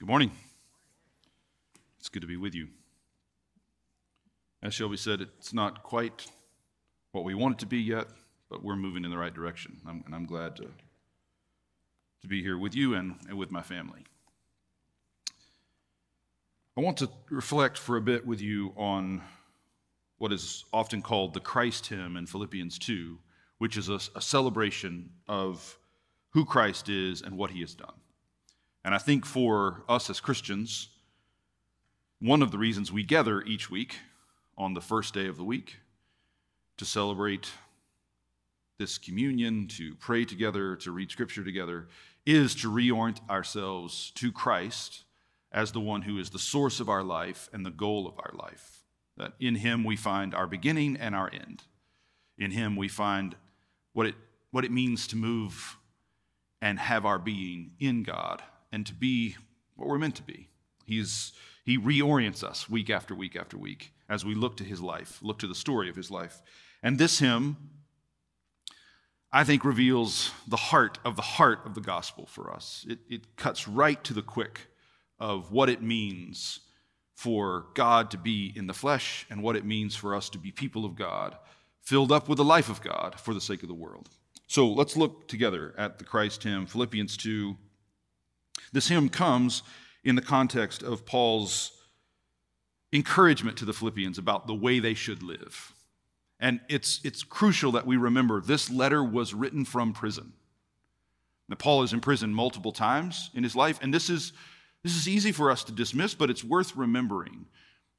Good morning. It's good to be with you. As Shelby said, it's not quite what we want it to be yet, but we're moving in the right direction. I'm, and I'm glad to, to be here with you and, and with my family. I want to reflect for a bit with you on what is often called the Christ hymn in Philippians 2, which is a, a celebration of who Christ is and what he has done. And I think for us as Christians, one of the reasons we gather each week on the first day of the week to celebrate this communion, to pray together, to read scripture together, is to reorient ourselves to Christ as the one who is the source of our life and the goal of our life. That in him we find our beginning and our end. In him we find what it, what it means to move and have our being in God and to be what we're meant to be. He's, he reorients us week after week after week as we look to his life, look to the story of his life. And this hymn, I think, reveals the heart of the heart of the gospel for us. It, it cuts right to the quick of what it means for God to be in the flesh and what it means for us to be people of God, filled up with the life of God for the sake of the world. So let's look together at the Christ hymn, Philippians 2, this hymn comes in the context of Paul's encouragement to the Philippians about the way they should live. And it's, it's crucial that we remember this letter was written from prison. Now, Paul is in prison multiple times in his life, and this is, this is easy for us to dismiss, but it's worth remembering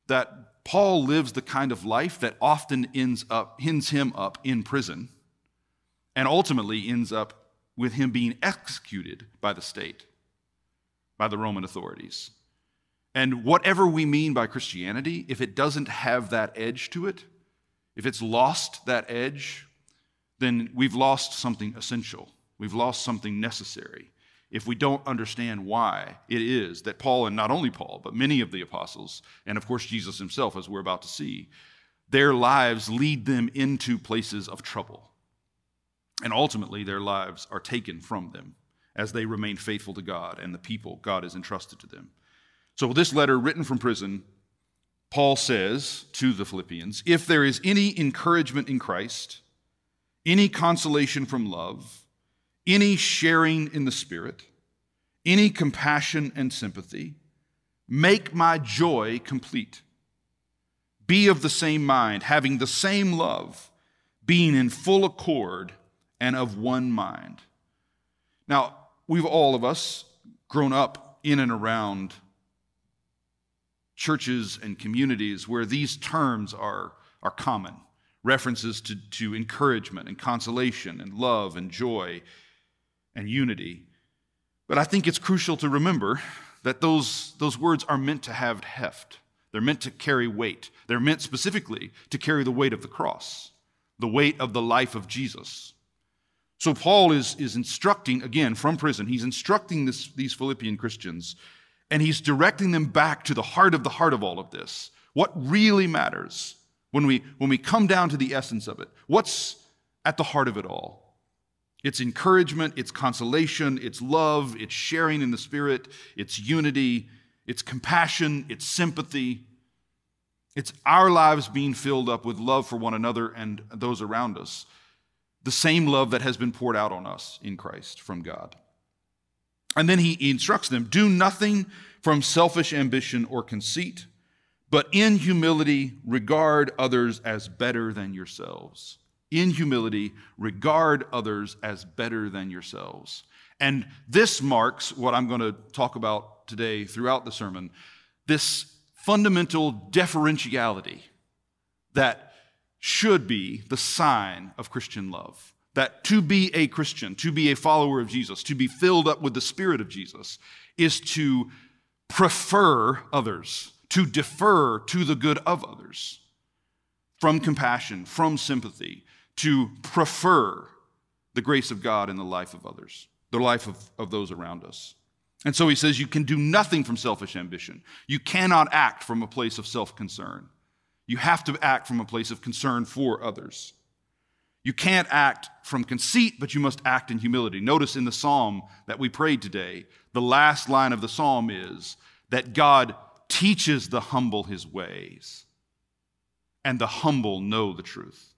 that Paul lives the kind of life that often ends up, ends him up in prison, and ultimately ends up with him being executed by the state by the Roman authorities. And whatever we mean by Christianity, if it doesn't have that edge to it, if it's lost that edge, then we've lost something essential. We've lost something necessary. If we don't understand why it is that Paul, and not only Paul, but many of the apostles, and of course Jesus himself, as we're about to see, their lives lead them into places of trouble. And ultimately, their lives are taken from them as they remain faithful to God and the people God has entrusted to them. So, with this letter written from prison, Paul says to the Philippians if there is any encouragement in Christ, any consolation from love, any sharing in the Spirit, any compassion and sympathy, make my joy complete. Be of the same mind, having the same love, being in full accord and of one mind. Now, we've all of us grown up in and around churches and communities where these terms are, are common references to, to encouragement and consolation and love and joy and unity. But I think it's crucial to remember that those, those words are meant to have heft. They're meant to carry weight. They're meant specifically to carry the weight of the cross, the weight of the life of Jesus. So Paul is, is instructing, again, from prison, he's instructing this, these Philippian Christians, and he's directing them back to the heart of the heart of all of this. What really matters when we, when we come down to the essence of it? What's at the heart of it all? It's encouragement, it's consolation, it's love, it's sharing in the Spirit, it's unity, it's compassion, it's sympathy. It's our lives being filled up with love for one another and those around us the same love that has been poured out on us in Christ from God. And then he instructs them do nothing from selfish ambition or conceit, but in humility regard others as better than yourselves. In humility, regard others as better than yourselves. And this marks what I'm going to talk about today throughout the sermon this fundamental deferentiality that should be the sign of Christian love. That to be a Christian, to be a follower of Jesus, to be filled up with the Spirit of Jesus, is to prefer others, to defer to the good of others, from compassion, from sympathy, to prefer the grace of God in the life of others, the life of, of those around us. And so he says, You can do nothing from selfish ambition. You cannot act from a place of self concern. You have to act from a place of concern for others. You can't act from conceit, but you must act in humility. Notice in the psalm that we prayed today, the last line of the psalm is that God teaches the humble his ways, and the humble know the truth.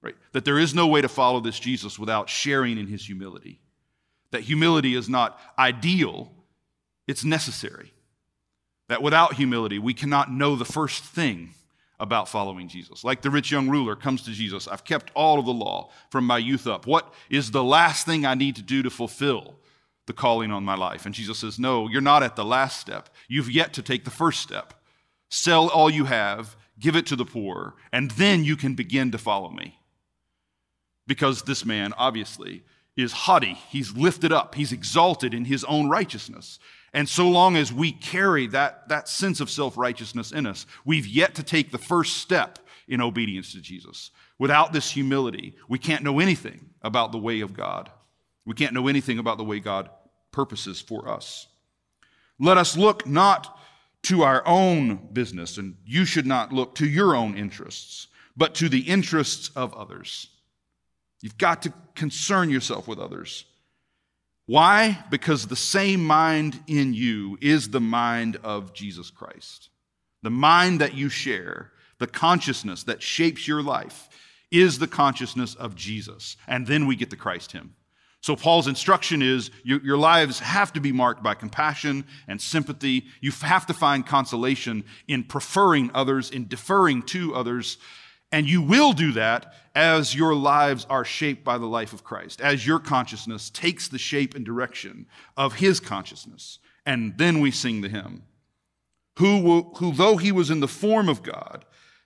Right? That there is no way to follow this Jesus without sharing in his humility. That humility is not ideal, it's necessary. That without humility, we cannot know the first thing about following Jesus. Like the rich young ruler comes to Jesus, I've kept all of the law from my youth up. What is the last thing I need to do to fulfill the calling on my life? And Jesus says, No, you're not at the last step. You've yet to take the first step. Sell all you have, give it to the poor, and then you can begin to follow me. Because this man, obviously, is haughty. He's lifted up. He's exalted in his own righteousness. And so long as we carry that, that sense of self righteousness in us, we've yet to take the first step in obedience to Jesus. Without this humility, we can't know anything about the way of God. We can't know anything about the way God purposes for us. Let us look not to our own business, and you should not look to your own interests, but to the interests of others. You've got to concern yourself with others. Why? Because the same mind in you is the mind of Jesus Christ. The mind that you share, the consciousness that shapes your life, is the consciousness of Jesus. And then we get the Christ hymn. So, Paul's instruction is you, your lives have to be marked by compassion and sympathy. You have to find consolation in preferring others, in deferring to others, and you will do that as your lives are shaped by the life of Christ, as your consciousness takes the shape and direction of his consciousness. And then we sing the hymn who, who, though he was in the form of God,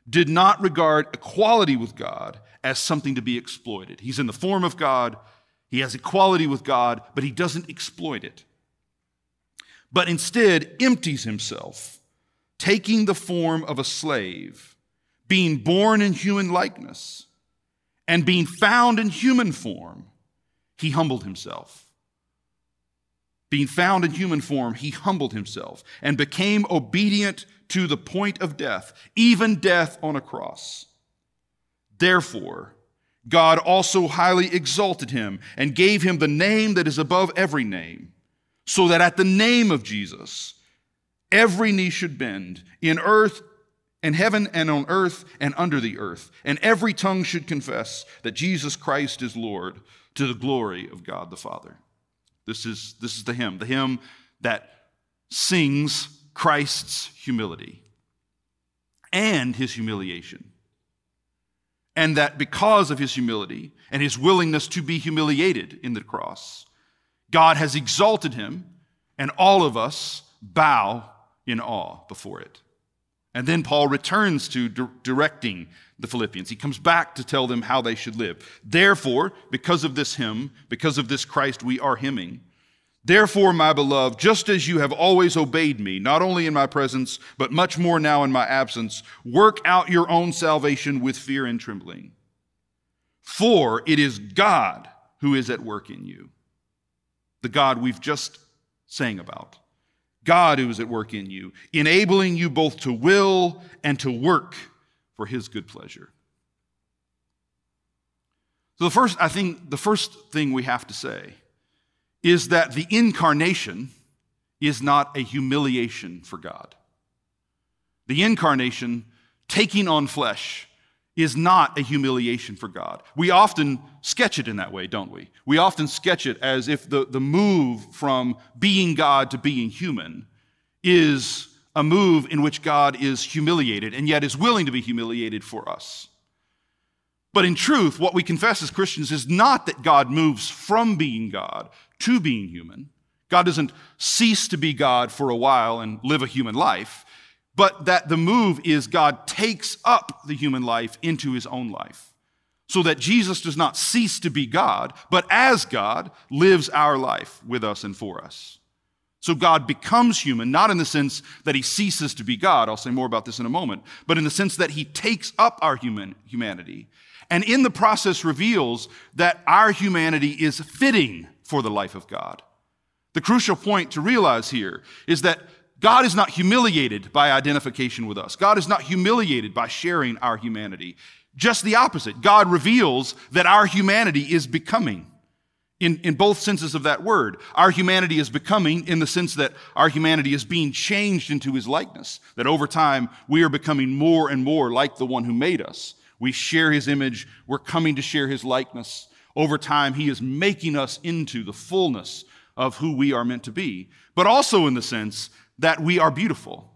did not regard equality with God as something to be exploited. He's in the form of God, he has equality with God, but he doesn't exploit it. But instead empties himself, taking the form of a slave being born in human likeness and being found in human form, he humbled himself. Being found in human form, he humbled himself and became obedient to the point of death, even death on a cross. Therefore, God also highly exalted him and gave him the name that is above every name, so that at the name of Jesus, every knee should bend in earth in heaven and on earth and under the earth, and every tongue should confess that Jesus Christ is Lord to the glory of God the Father. This is, this is the hymn, the hymn that sings Christ's humility and his humiliation. And that because of his humility and his willingness to be humiliated in the cross, God has exalted him, and all of us bow in awe before it. And then Paul returns to di- directing the Philippians. He comes back to tell them how they should live. Therefore, because of this hymn, because of this Christ we are hymning, therefore, my beloved, just as you have always obeyed me, not only in my presence, but much more now in my absence, work out your own salvation with fear and trembling. For it is God who is at work in you, the God we've just sang about. God who is at work in you, enabling you both to will and to work for his good pleasure. So, the first, I think, the first thing we have to say is that the incarnation is not a humiliation for God. The incarnation, taking on flesh, is not a humiliation for God. We often sketch it in that way, don't we? We often sketch it as if the, the move from being God to being human is a move in which God is humiliated and yet is willing to be humiliated for us. But in truth, what we confess as Christians is not that God moves from being God to being human. God doesn't cease to be God for a while and live a human life but that the move is God takes up the human life into his own life. So that Jesus does not cease to be God, but as God lives our life with us and for us. So God becomes human, not in the sense that he ceases to be God, I'll say more about this in a moment, but in the sense that he takes up our human humanity. And in the process reveals that our humanity is fitting for the life of God. The crucial point to realize here is that God is not humiliated by identification with us. God is not humiliated by sharing our humanity. Just the opposite. God reveals that our humanity is becoming in, in both senses of that word. Our humanity is becoming in the sense that our humanity is being changed into his likeness, that over time we are becoming more and more like the one who made us. We share his image, we're coming to share his likeness. Over time, he is making us into the fullness of who we are meant to be, but also in the sense that we are beautiful,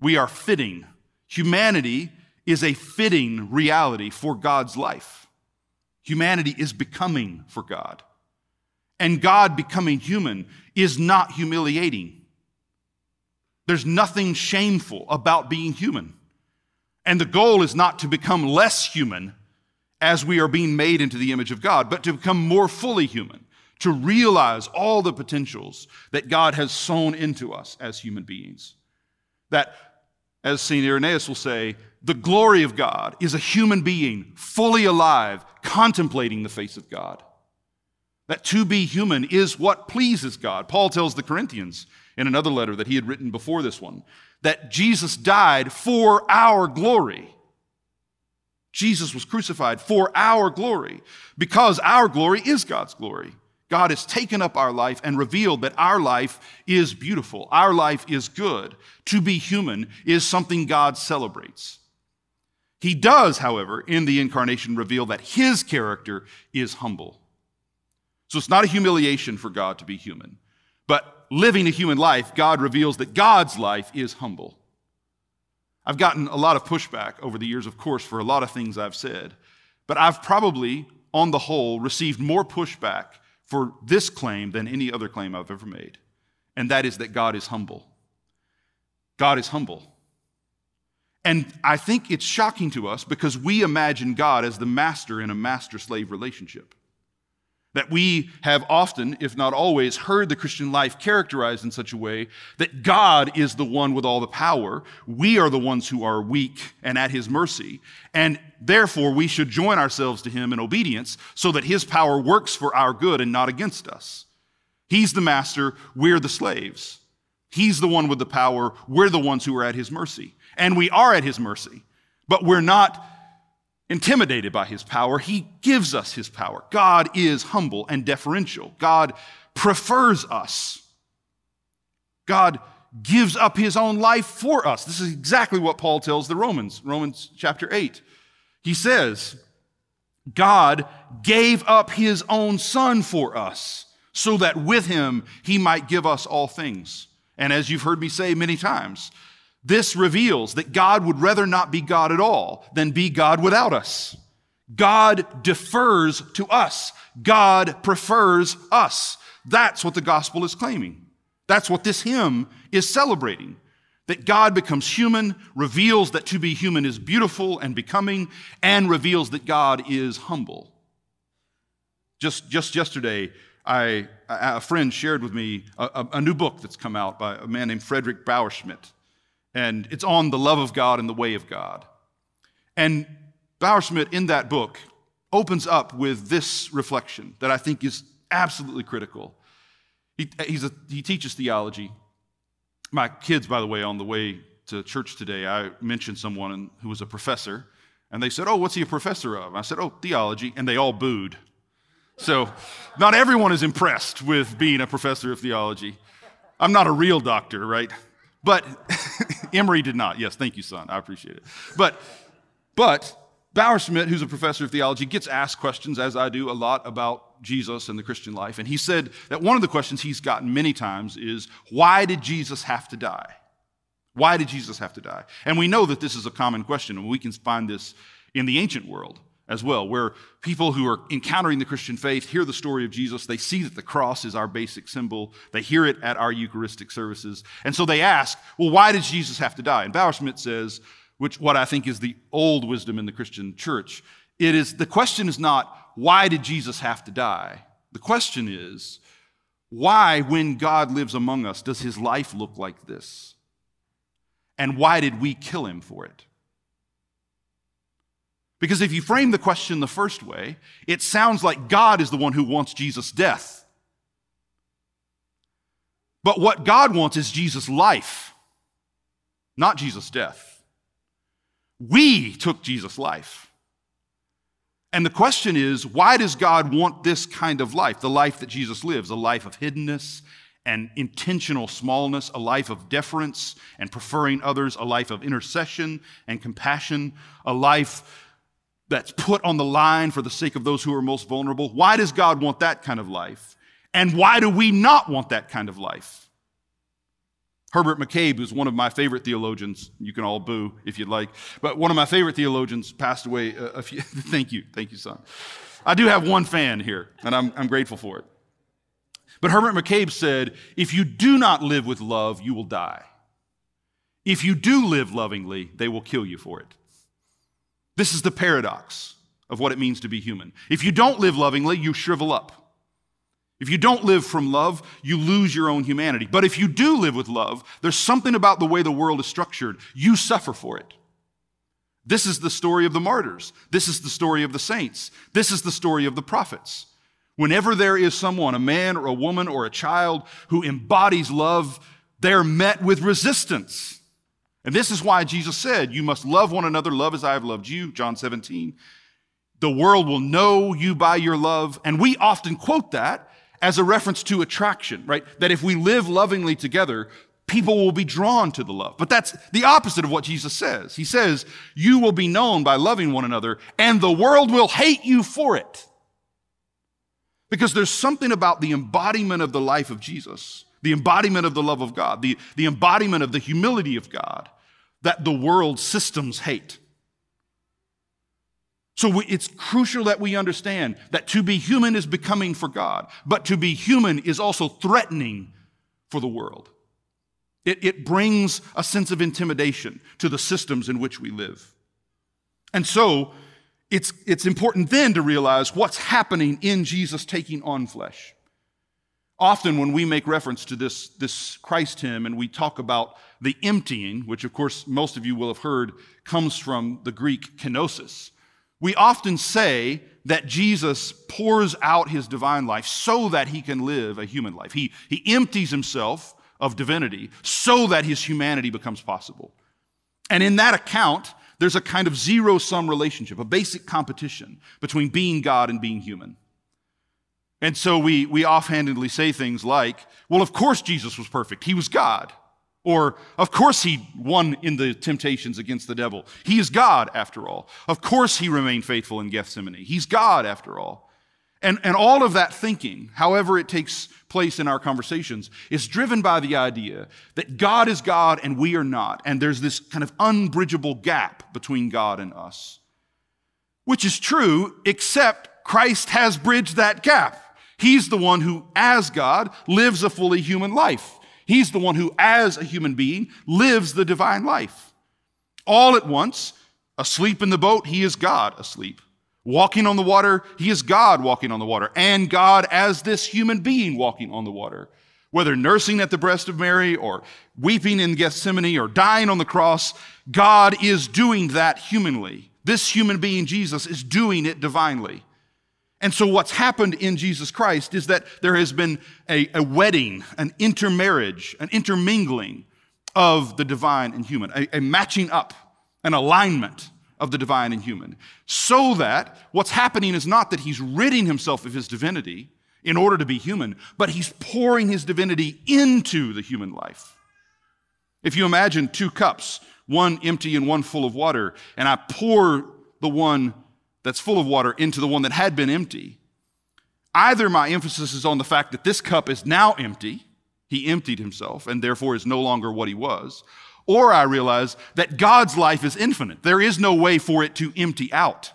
we are fitting. Humanity is a fitting reality for God's life. Humanity is becoming for God. And God becoming human is not humiliating. There's nothing shameful about being human. And the goal is not to become less human as we are being made into the image of God, but to become more fully human, to realize all the potentials that God has sown into us as human beings. That, as St. Irenaeus will say, the glory of God is a human being fully alive, contemplating the face of God. That to be human is what pleases God. Paul tells the Corinthians in another letter that he had written before this one that Jesus died for our glory. Jesus was crucified for our glory because our glory is God's glory. God has taken up our life and revealed that our life is beautiful. Our life is good. To be human is something God celebrates. He does, however, in the incarnation reveal that his character is humble. So it's not a humiliation for God to be human. But living a human life, God reveals that God's life is humble. I've gotten a lot of pushback over the years, of course, for a lot of things I've said. But I've probably, on the whole, received more pushback for this claim than any other claim I've ever made. And that is that God is humble. God is humble. And I think it's shocking to us because we imagine God as the master in a master slave relationship. That we have often, if not always, heard the Christian life characterized in such a way that God is the one with all the power. We are the ones who are weak and at his mercy. And therefore, we should join ourselves to him in obedience so that his power works for our good and not against us. He's the master, we're the slaves. He's the one with the power, we're the ones who are at his mercy. And we are at his mercy, but we're not intimidated by his power. He gives us his power. God is humble and deferential. God prefers us. God gives up his own life for us. This is exactly what Paul tells the Romans, Romans chapter 8. He says, God gave up his own son for us so that with him he might give us all things. And as you've heard me say many times, this reveals that God would rather not be God at all than be God without us. God defers to us. God prefers us. That's what the gospel is claiming. That's what this hymn is celebrating. That God becomes human, reveals that to be human is beautiful and becoming, and reveals that God is humble. Just, just yesterday, I, a friend shared with me a, a, new book that's come out by a man named Frederick Bauerschmidt and it's on the love of God and the way of God. And Bauerschmidt, in that book, opens up with this reflection that I think is absolutely critical. He, a, he teaches theology. My kids, by the way, on the way to church today, I mentioned someone who was a professor, and they said, Oh, what's he a professor of? I said, Oh, theology. And they all booed. So, not everyone is impressed with being a professor of theology. I'm not a real doctor, right? But Emory did not. Yes, thank you, son. I appreciate it. But, but Bauerschmidt, who's a professor of theology, gets asked questions, as I do, a lot about Jesus and the Christian life. And he said that one of the questions he's gotten many times is, why did Jesus have to die? Why did Jesus have to die? And we know that this is a common question, and we can find this in the ancient world as well, where people who are encountering the Christian faith hear the story of Jesus. They see that the cross is our basic symbol. They hear it at our Eucharistic services. And so they ask, well, why did Jesus have to die? And Bauerschmidt says, which what I think is the old wisdom in the Christian church, it is the question is not, why did Jesus have to die? The question is, why, when God lives among us, does his life look like this? And why did we kill him for it? Because if you frame the question the first way, it sounds like God is the one who wants Jesus' death. But what God wants is Jesus' life, not Jesus' death. We took Jesus' life. And the question is, why does God want this kind of life, the life that Jesus lives, a life of hiddenness and intentional smallness, a life of deference and preferring others, a life of intercession and compassion, a life that's put on the line for the sake of those who are most vulnerable? Why does God want that kind of life? And why do we not want that kind of life? Herbert McCabe, who's one of my favorite theologians, you can all boo if you'd like, but one of my favorite theologians passed away a, few. thank you, thank you, son. I do have one fan here, and I'm, I'm grateful for it. But Herbert McCabe said, if you do not live with love, you will die. If you do live lovingly, they will kill you for it. This is the paradox of what it means to be human. If you don't live lovingly, you shrivel up. If you don't live from love, you lose your own humanity. But if you do live with love, there's something about the way the world is structured. You suffer for it. This is the story of the martyrs. This is the story of the saints. This is the story of the prophets. Whenever there is someone, a man or a woman or a child, who embodies love, they're met with resistance. And this is why Jesus said, You must love one another, love as I have loved you, John 17. The world will know you by your love. And we often quote that as a reference to attraction, right? That if we live lovingly together, people will be drawn to the love. But that's the opposite of what Jesus says. He says, You will be known by loving one another, and the world will hate you for it. Because there's something about the embodiment of the life of Jesus, the embodiment of the love of God, the, the embodiment of the humility of God, that the world systems hate. So we, it's crucial that we understand that to be human is becoming for God, but to be human is also threatening for the world. It, it brings a sense of intimidation to the systems in which we live. And so it's, it's important then to realize what's happening in Jesus taking on flesh. Often, when we make reference to this, this Christ hymn and we talk about the emptying, which of course most of you will have heard comes from the Greek kenosis, we often say that Jesus pours out his divine life so that he can live a human life. He, he empties himself of divinity so that his humanity becomes possible. And in that account, there's a kind of zero sum relationship, a basic competition between being God and being human. And so we, we offhandedly say things like, well, of course Jesus was perfect. He was God. Or, of course, he won in the temptations against the devil. He is God, after all. Of course, he remained faithful in Gethsemane. He's God, after all. And, and all of that thinking, however it takes place in our conversations, is driven by the idea that God is God and we are not. And there's this kind of unbridgeable gap between God and us. Which is true, except Christ has bridged that gap. He's the one who, as God, lives a fully human life. He's the one who, as a human being, lives the divine life. All at once, asleep in the boat, he is God asleep. Walking on the water, he is God walking on the water, and God as this human being walking on the water. Whether nursing at the breast of Mary or weeping in Gethsemane or dying on the cross, God is doing that humanly. This human being, Jesus, is doing it divinely. And so, what's happened in Jesus Christ is that there has been a, a wedding, an intermarriage, an intermingling of the divine and human, a, a matching up, an alignment of the divine and human. So that what's happening is not that he's ridding himself of his divinity in order to be human, but he's pouring his divinity into the human life. If you imagine two cups, one empty and one full of water, and I pour the one that's full of water into the one that had been empty, either my emphasis is on the fact that this cup is now empty, he emptied himself and therefore is no longer what he was, or I realize that God's life is infinite. There is no way for it to empty out.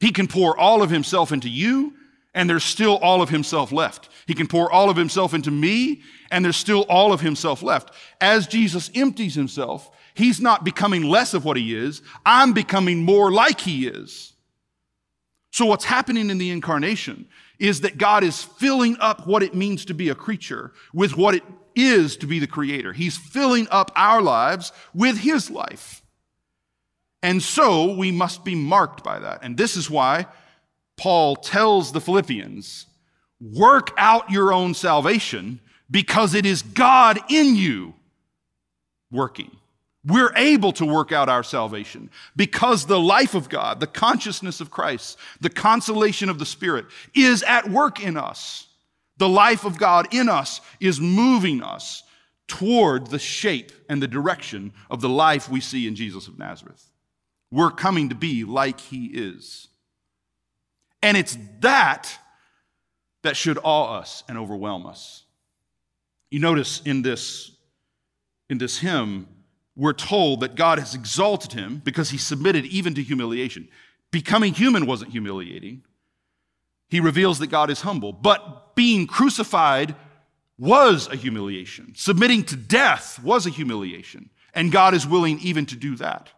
He can pour all of himself into you, and there's still all of himself left. He can pour all of himself into me, and there's still all of himself left. As Jesus empties himself, he's not becoming less of what he is, I'm becoming more like he is. So, what's happening in the incarnation is that God is filling up what it means to be a creature with what it is to be the creator. He's filling up our lives with his life. And so we must be marked by that. And this is why Paul tells the Philippians work out your own salvation because it is God in you working. We're able to work out our salvation because the life of God, the consciousness of Christ, the consolation of the Spirit is at work in us. The life of God in us is moving us toward the shape and the direction of the life we see in Jesus of Nazareth. We're coming to be like he is. And it's that that should awe us and overwhelm us. You notice in this, in this hymn, we're told that God has exalted him because he submitted even to humiliation. Becoming human wasn't humiliating. He reveals that God is humble. But being crucified was a humiliation. Submitting to death was a humiliation. And God is willing even to do that.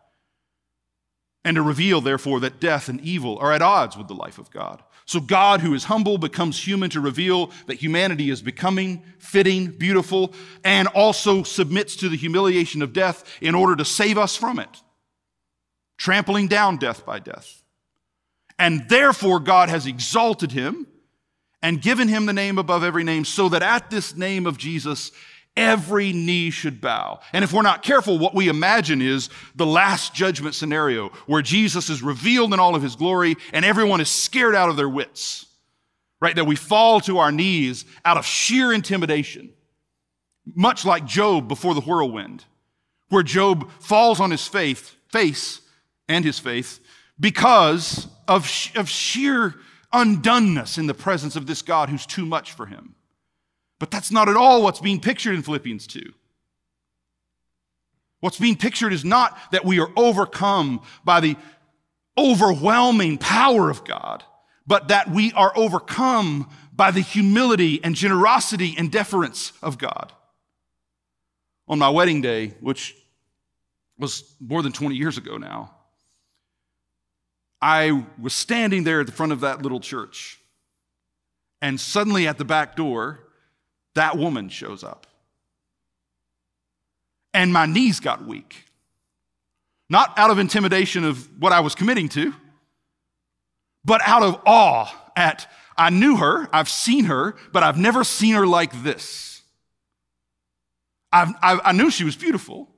And to reveal, therefore, that death and evil are at odds with the life of God. So God, who is humble, becomes human to reveal that humanity is becoming fitting, beautiful, and also submits to the humiliation of death in order to save us from it, trampling down death by death. And therefore, God has exalted him and given him the name above every name, so that at this name of Jesus, every knee should bow. And if we're not careful, what we imagine is the last judgment scenario where Jesus is revealed in all of his glory and everyone is scared out of their wits, right? That we fall to our knees out of sheer intimidation, much like Job before the whirlwind, where Job falls on his faith, face and his faith because of, of sheer undoneness in the presence of this God who's too much for him. But that's not at all what's being pictured in Philippians 2. What's being pictured is not that we are overcome by the overwhelming power of God, but that we are overcome by the humility and generosity and deference of God. On my wedding day, which was more than 20 years ago now, I was standing there at the front of that little church. And suddenly at the back door, that woman shows up. And my knees got weak. Not out of intimidation of what I was committing to, but out of awe at, I knew her, I've seen her, but I've never seen her like this. I've, I, I knew she was beautiful.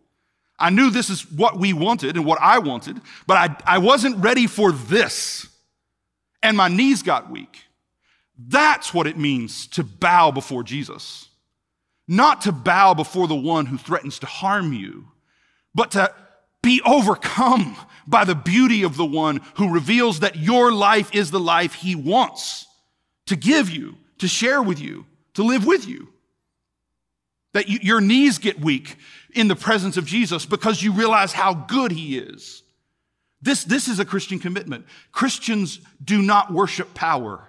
I knew this is what we wanted and what I wanted, but I, I wasn't ready for this. And my knees got weak. That's what it means to bow before Jesus. Not to bow before the one who threatens to harm you, but to be overcome by the beauty of the one who reveals that your life is the life he wants to give you, to share with you, to live with you. That you, your knees get weak in the presence of Jesus because you realize how good he is. This, this is a Christian commitment. Christians do not worship power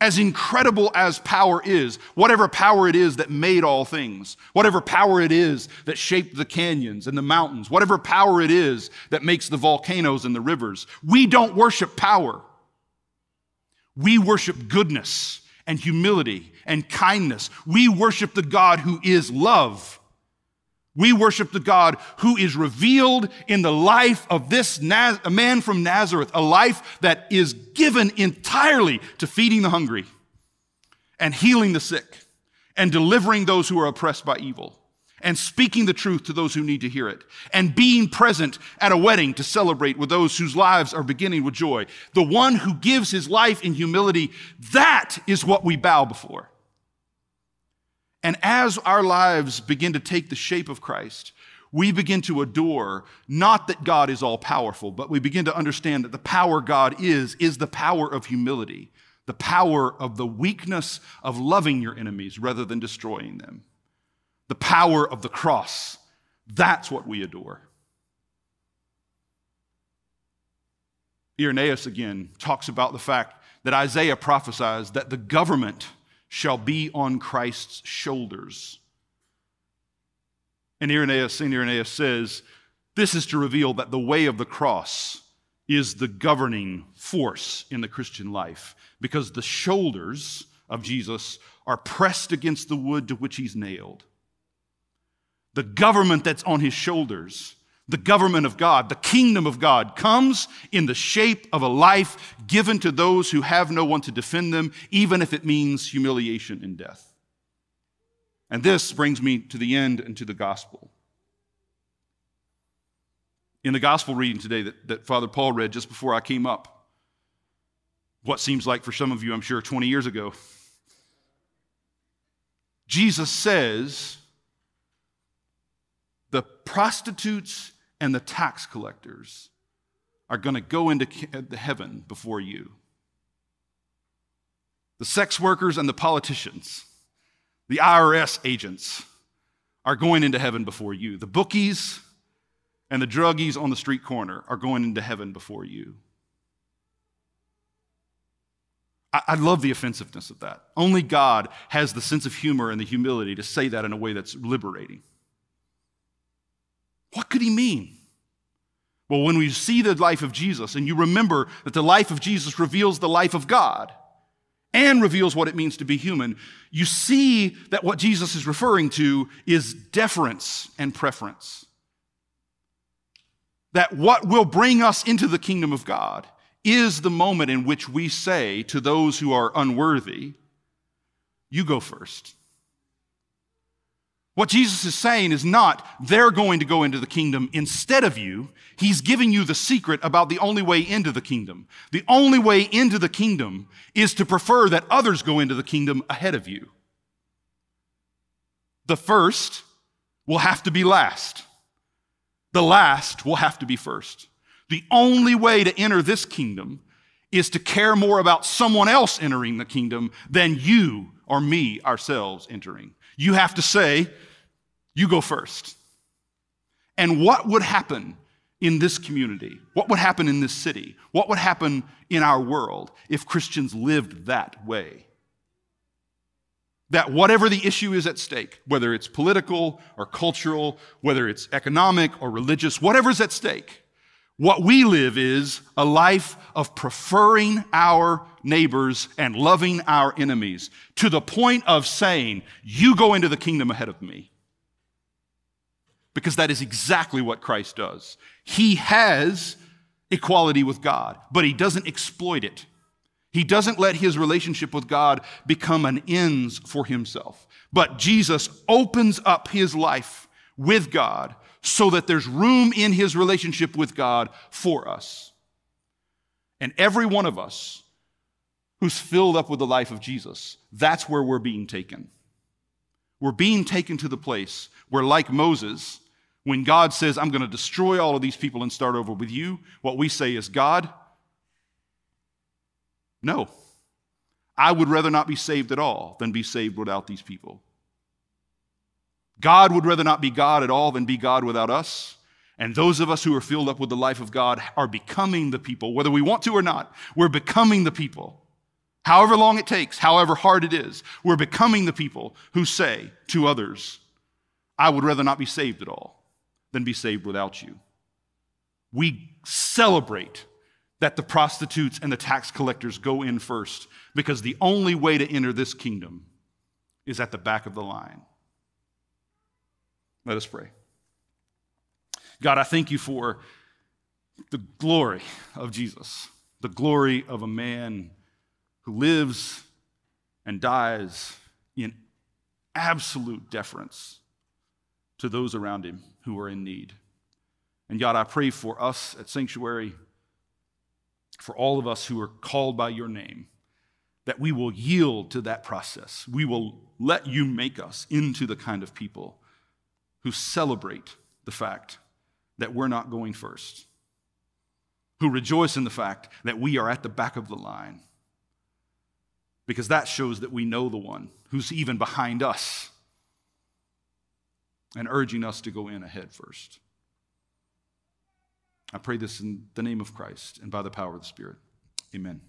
as incredible as power is, whatever power it is that made all things, whatever power it is that shaped the canyons and the mountains, whatever power it is that makes the volcanoes and the rivers, we don't worship power. We worship goodness and humility and kindness. We worship the God who is love. We worship the God who is revealed in the life of this Naz- a man from Nazareth, a life that is given entirely to feeding the hungry and healing the sick and delivering those who are oppressed by evil and speaking the truth to those who need to hear it and being present at a wedding to celebrate with those whose lives are beginning with joy. The one who gives his life in humility, that is what we bow before. And as our lives begin to take the shape of Christ, we begin to adore not that God is all powerful, but we begin to understand that the power God is, is the power of humility, the power of the weakness of loving your enemies rather than destroying them, the power of the cross. That's what we adore. Irenaeus again talks about the fact that Isaiah prophesies that the government shall be on Christ's shoulders. And Irenaeus, St. Irenaeus says, this is to reveal that the way of the cross is the governing force in the Christian life because the shoulders of Jesus are pressed against the wood to which he's nailed. The government that's on his shoulders the government of God, the kingdom of God, comes in the shape of a life given to those who have no one to defend them, even if it means humiliation and death. And this brings me to the end and to the gospel. In the gospel reading today that, that Father Paul read just before I came up, what seems like for some of you, I'm sure, 20 years ago, Jesus says the prostitutes and the tax collectors are going to go into uh, the heaven before you. The sex workers and the politicians, the IRS agents, are going into heaven before you. The bookies and the druggies on the street corner are going into heaven before you. I, I love the offensiveness of that. Only God has the sense of humor and the humility to say that in a way that's liberating. What could he mean? Well, when we see the life of Jesus and you remember that the life of Jesus reveals the life of God and reveals what it means to be human, you see that what Jesus is referring to is deference and preference. That what will bring us into the kingdom of God is the moment in which we say to those who are unworthy, You go first. What Jesus is saying is not they're going to go into the kingdom instead of you. He's giving you the secret about the only way into the kingdom. The only way into the kingdom is to prefer that others go into the kingdom ahead of you. The first will have to be last. The last will have to be first. The only way to enter this kingdom is to care more about someone else entering the kingdom than you or me ourselves entering. You have to say, You go first. And what would happen in this community? What would happen in this city? What would happen in our world if Christians lived that way? That whatever the issue is at stake, whether it's political or cultural, whether it's economic or religious, whatever's at stake, what we live is a life of preferring our neighbors and loving our enemies to the point of saying, You go into the kingdom ahead of me. Because that is exactly what Christ does. He has equality with God, but he doesn't exploit it. He doesn't let his relationship with God become an ends for himself. But Jesus opens up his life with God so that there's room in his relationship with God for us. And every one of us who's filled up with the life of Jesus, that's where we're being taken. We're being taken to the place where, like Moses, when God says, I'm going to destroy all of these people and start over with you, what we say is, God, no. I would rather not be saved at all than be saved without these people. God would rather not be God at all than be God without us. And those of us who are filled up with the life of God are becoming the people, whether we want to or not, we're becoming the people. However long it takes, however hard it is, we're becoming the people who say to others, I would rather not be saved at all than be saved without you. We celebrate that the prostitutes and the tax collectors go in first because the only way to enter this kingdom is at the back of the line. Let us pray. God, I thank you for the glory of Jesus, the glory of a man who lives and dies in absolute deference to those around him who are in need. And God, I pray for us at Sanctuary, for all of us who are called by your name, that we will yield to that process. We will let you make us into the kind of people who celebrate the fact that we're not going first, who rejoice in the fact that we are at the back of the line, because that shows that we know the one who's even behind us and urging us to go in ahead first. I pray this in the name of Christ and by the power of the Spirit. Amen.